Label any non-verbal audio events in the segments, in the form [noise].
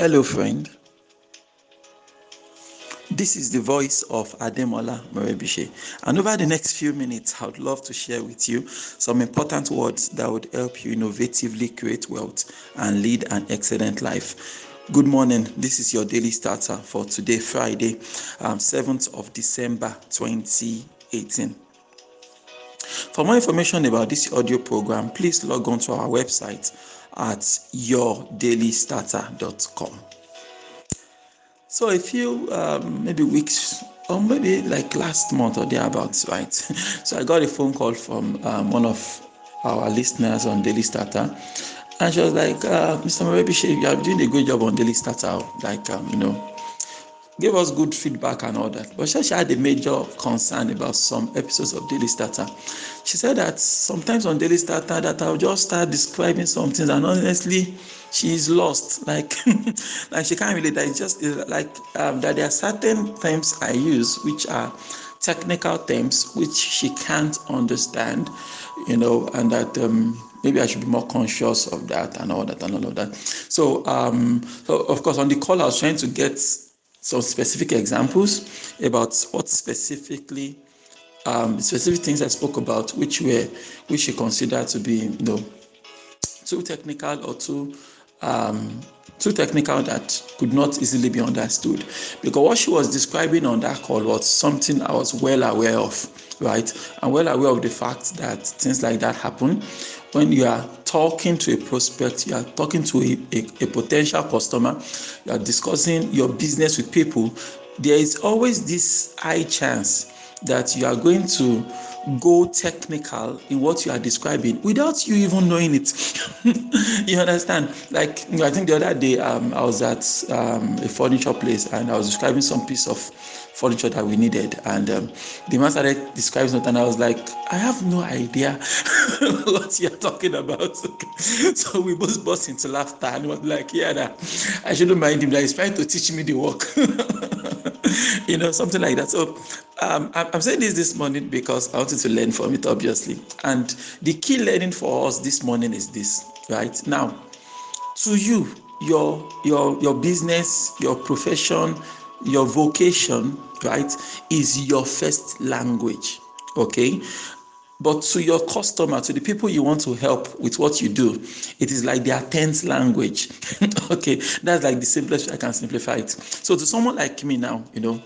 Hello, friend. This is the voice of Ademola Morebise. And over the next few minutes, I would love to share with you some important words that would help you innovatively create wealth and lead an excellent life. Good morning. This is your daily starter for today, Friday, um, 7th of December 2018. For more information about this audio program, please log on to our website at yourdailystarter.com. So a few um, maybe weeks or maybe like last month or thereabouts, right? [laughs] So I got a phone call from um, one of our listeners on Daily Starter, and she was like, uh, "Mr. Morebise, you are doing a great job on Daily Starter. Like, um, you know, gave us good feedback and all that. But she had a major concern about some episodes of Daily Starter. She said that sometimes on Daily Starter that I'll just start describing some things and honestly she's lost. [laughs] Like like she can't really it's just like um, that there are certain terms I use which are technical terms which she can't understand, you know, and that um, maybe I should be more conscious of that and all that and all of that. So um so of course on the call I was trying to get some specific examples about what specifically um, specific things I spoke about, which were which she considered to be you know too technical or too um, too technical that could not easily be understood. Because what she was describing on that call was something I was well aware of, right? I'm well aware of the fact that things like that happen when you are talking to a prospect, you are talking to a, a, a, potential customer, you are discussing your business with people, there is always this high chance that you are going to go technical in what you are describing without you even knowing it. [laughs] you understand? Like, I think the other day um, I was at um, a furniture place and I was describing some piece of furniture that we needed. And um, the man started describing something, and I was like, I have no idea [laughs] what you're talking about. [laughs] so we both burst into laughter and was like, Yeah, I shouldn't mind him that he's trying to teach me the work. you know, something like that. So um, I'm saying this this morning because I wanted to learn from it, obviously. And the key learning for us this morning is this, right? Now, to you, your your your business, your profession, your vocation, right, is your first language. Okay. But to your customer, to the people you want to help with what you do, it is like their tenth language. [laughs] okay, that's like the simplest I can simplify it. So to someone like me now, you know,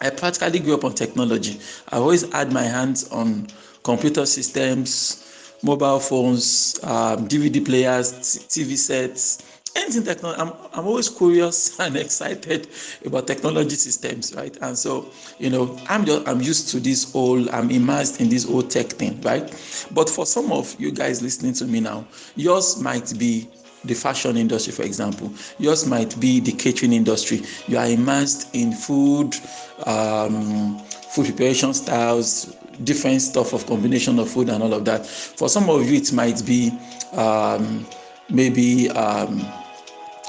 I practically grew up on technology. I always had my hands on computer systems, mobile phones, um, DVD players, TV sets, anything technology. I'm, I'm always curious [laughs] and excited about technology systems, right? And so, you know, I'm just I'm used to this whole, I'm immersed in this whole tech thing, right? But for some of you guys listening to me now, yours might be the fashion industry, for example. Yours might be the catering industry. You are immersed in food, um, food preparation styles, different stuff of combination of food and all of that. For some of you, it might be um, maybe um,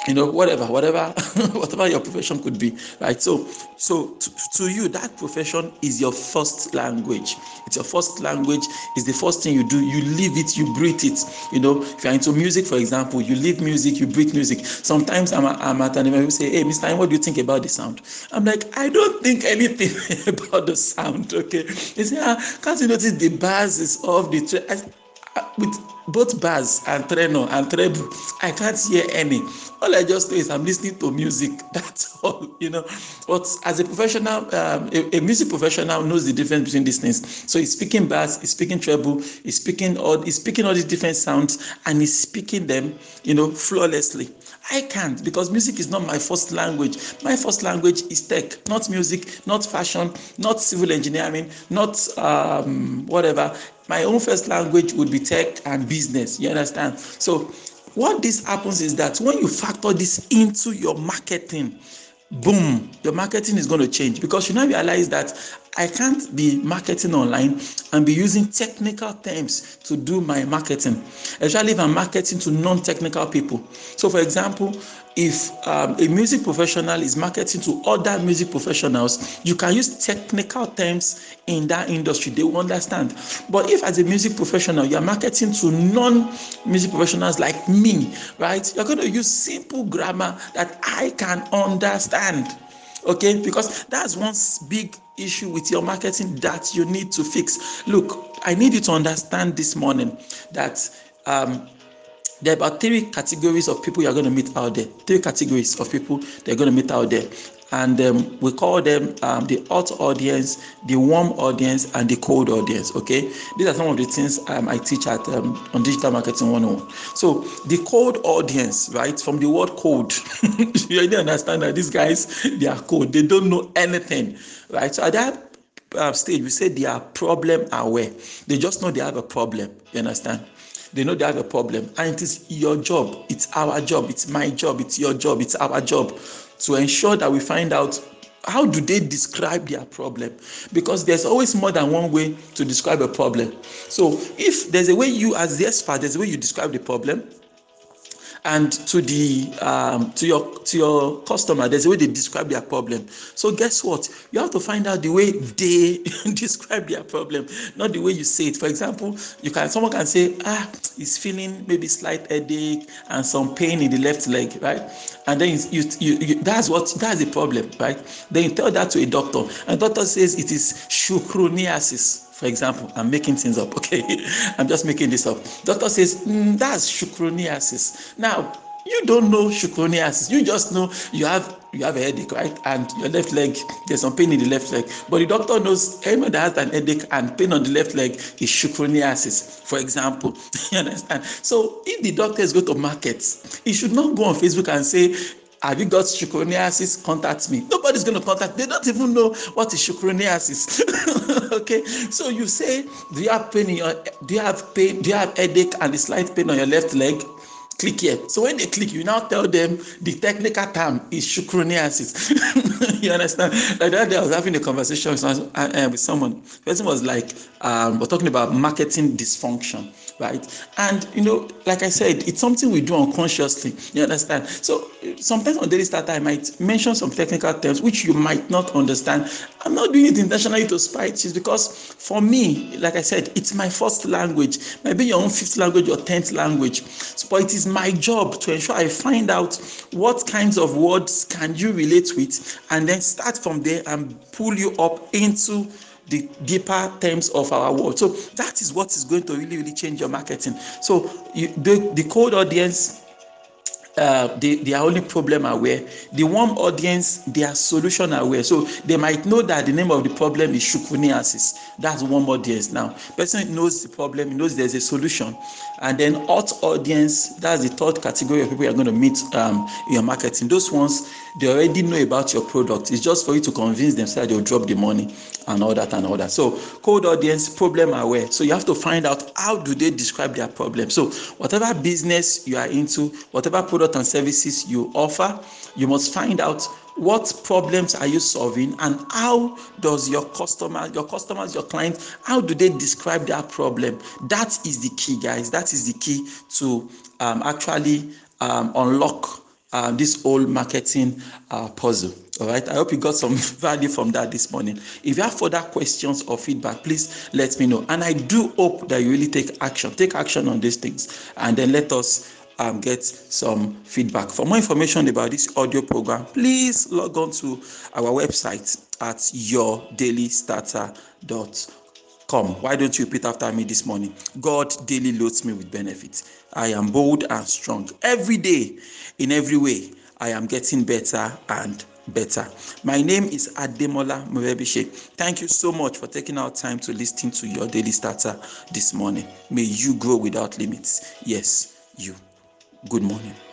you know whatever whatever [laughs] whatever your profession could be right? So so to, to, you that profession is your first language. It's your first language is the first thing you do. You live it you breathe it. You know if you're into music for example you live music you breathe music. Sometimes i'm, I'm at an event people say hey mr what do you think about the sound? I'm like i don't think anything [laughs] about the sound okay? They say ah can't you notice the bars is off the tra- with both bass and and treble. I can't hear any. All i just know is i'm listening to music. [laughs] That's all you know. But as a professional um, a, a, music professional knows the difference between these things. So he's speaking bass he's speaking treble he's speaking all he's speaking all these different sounds and he's speaking them you know flawlessly I can't because music is not my first language. My first language is tech, not music, not fashion, not civil engineering, not um, whatever. My own first language would be tech and business. You understand? So, what this happens is that when you factor this into your marketing, boom, your marketing is going to change because you now realize that I can't be marketing online and be using technical terms to do my marketing, especially if I'm marketing to non technical people. So, for example, if um, a music professional is marketing to other music professionals, you can use technical terms in that industry, they will understand. But if, as a music professional, you're marketing to non music professionals like me, right, you're going to use simple grammar that I can understand okay? Because that's one big issue with your marketing that you need to fix. Look i need you to understand this morning that um, there are about three categories of people you're going to meet out there. Three categories of people they're going to meet out there and um, we call them um, the hot audience, the warm audience, and the cold audience. Okay, these are some of the things um, I teach at um, on Digital Marketing 101. So the cold audience, right, from the word cold, [laughs] you already understand that these guys they are cold. They don't know anything, right? So at that uh, stage, we say they are problem aware. They just know they have a problem. You understand? They know they have a problem, and it is your job. It's our job. It's my job. It's your job. It's our job to ensure that we find out how do they describe their problem. Because there's always more than one way to describe a problem. So if there's a way you as the expert there's a way you describe the problem and to the um, to your to your customer there's a way they describe their problem. So guess what? You have to find out the way they [laughs] describe their problem not the way you say it. For example you can someone can say ah he's feeling maybe slight headache and some pain in the left leg right? And then you, you, you that's what that's the problem right? Then you tell that to a doctor. And doctor says it is shukroniasis for example, I'm making things up, [laughs] okay? I'm just making this up. Doctor says, mm, that's shukroniasis. Now, you don't know shukroniasis. You just know you have you have a headache, right? And your left leg, there's some pain in the left leg. But the doctor knows anyone that has an headache and pain on the left leg is shukroniasis, for example. [laughs] you understand? So if the doctor is going to market, he should not go on Facebook and say, have you got shukroniasis? Contact me. Nobody's going to contact. They don't even know what is shukroniasis. [laughs] okay, so you say, do you have pain in your? Do you have pain? Do you have headache and a slight pain on your left leg? click here. So when they click, you now tell them the technical term is shukroniasis. [laughs] you understand? Like that day I was having a conversation with, uh, someone. The person was like, um, we're talking about marketing dysfunction, right? And you know, like I said, it's something we do unconsciously. You understand? So sometimes on daily starter, I might mention some technical terms which you might not understand. I'm not doing it intentionally to spite you because for me, like I said, it's my first language. Maybe your own fifth language or tenth language. So, but it is my job to ensure I find out what kinds of words can you relate with and then start from there and pull you up into the deeper terms of our world. So that is what is going to really, really change your marketing. So you, the, the cold audience uh, they, only problem aware. The warm audience, they are solution aware. So they might know that the name of the problem is shukuniasis. That's warm audience. Now, person knows the problem, knows there's a solution. And then hot audience, that's the third category of people you're going to meet um, in your marketing. Those ones, they already know about your product. It's just for you to convince them so that they'll drop the money and all that and all that. So cold audience, problem aware. So you have to find out how do they describe their problem. So whatever business you are into, whatever product and services you offer, you must find out what problems are you solving and how does your customer your customers your clients how do they describe their problem that is the key guys that is the key to um, actually um, unlock uh, this whole marketing uh, puzzle. All right. I hope you got some [laughs] value from that this morning. If you have further questions or feedback, please let me know. And I do hope that you really take action. Take action on these things, and then let us um, get some feedback. For more information about this audio program, please log on to our website at yourdailystarter.com. Why don't you repeat after me this morning? God daily loads me with benefits. I am bold and strong. Every day, in every way, I am getting better and better. My name is Ademola Morebise. Thank you so much for taking our time to listen to your daily starter this morning. May you grow without limits. Yes, you. Good morning.